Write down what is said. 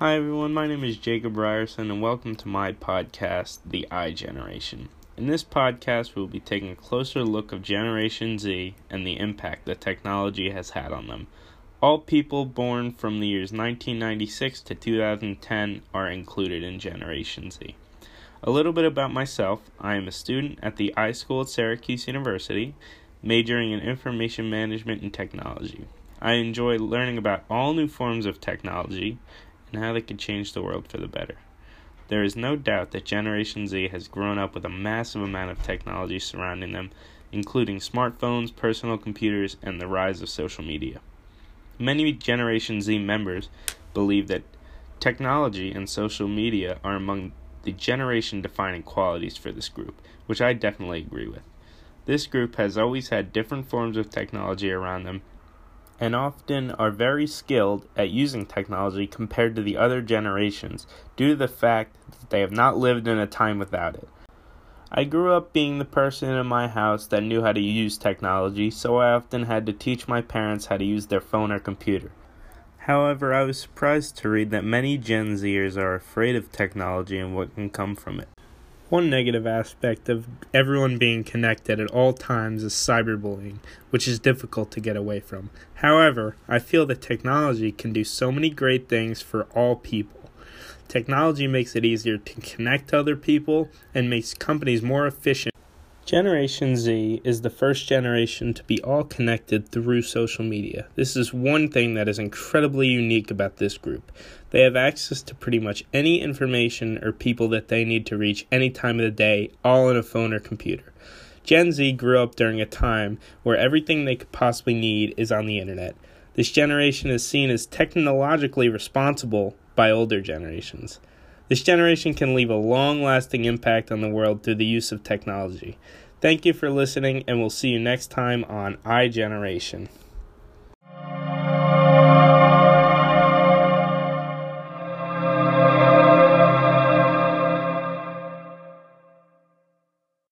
Hi everyone, my name is Jacob Ryerson and welcome to my podcast, The iGeneration. In this podcast, we will be taking a closer look of Generation Z and the impact that technology has had on them. All people born from the years 1996 to 2010 are included in Generation Z. A little bit about myself I am a student at the iSchool at Syracuse University, majoring in information management and technology. I enjoy learning about all new forms of technology and how they could change the world for the better. There is no doubt that Generation Z has grown up with a massive amount of technology surrounding them, including smartphones, personal computers, and the rise of social media. Many Generation Z members believe that technology and social media are among the generation defining qualities for this group, which I definitely agree with. This group has always had different forms of technology around them and often are very skilled at using technology compared to the other generations due to the fact that they have not lived in a time without it. I grew up being the person in my house that knew how to use technology, so I often had to teach my parents how to use their phone or computer. However, I was surprised to read that many Gen Zers are afraid of technology and what can come from it. One negative aspect of everyone being connected at all times is cyberbullying, which is difficult to get away from. However, I feel that technology can do so many great things for all people. Technology makes it easier to connect to other people and makes companies more efficient. Generation Z is the first generation to be all connected through social media. This is one thing that is incredibly unique about this group. They have access to pretty much any information or people that they need to reach any time of the day, all on a phone or computer. Gen Z grew up during a time where everything they could possibly need is on the internet. This generation is seen as technologically responsible by older generations. This generation can leave a long lasting impact on the world through the use of technology. Thank you for listening, and we'll see you next time on iGeneration.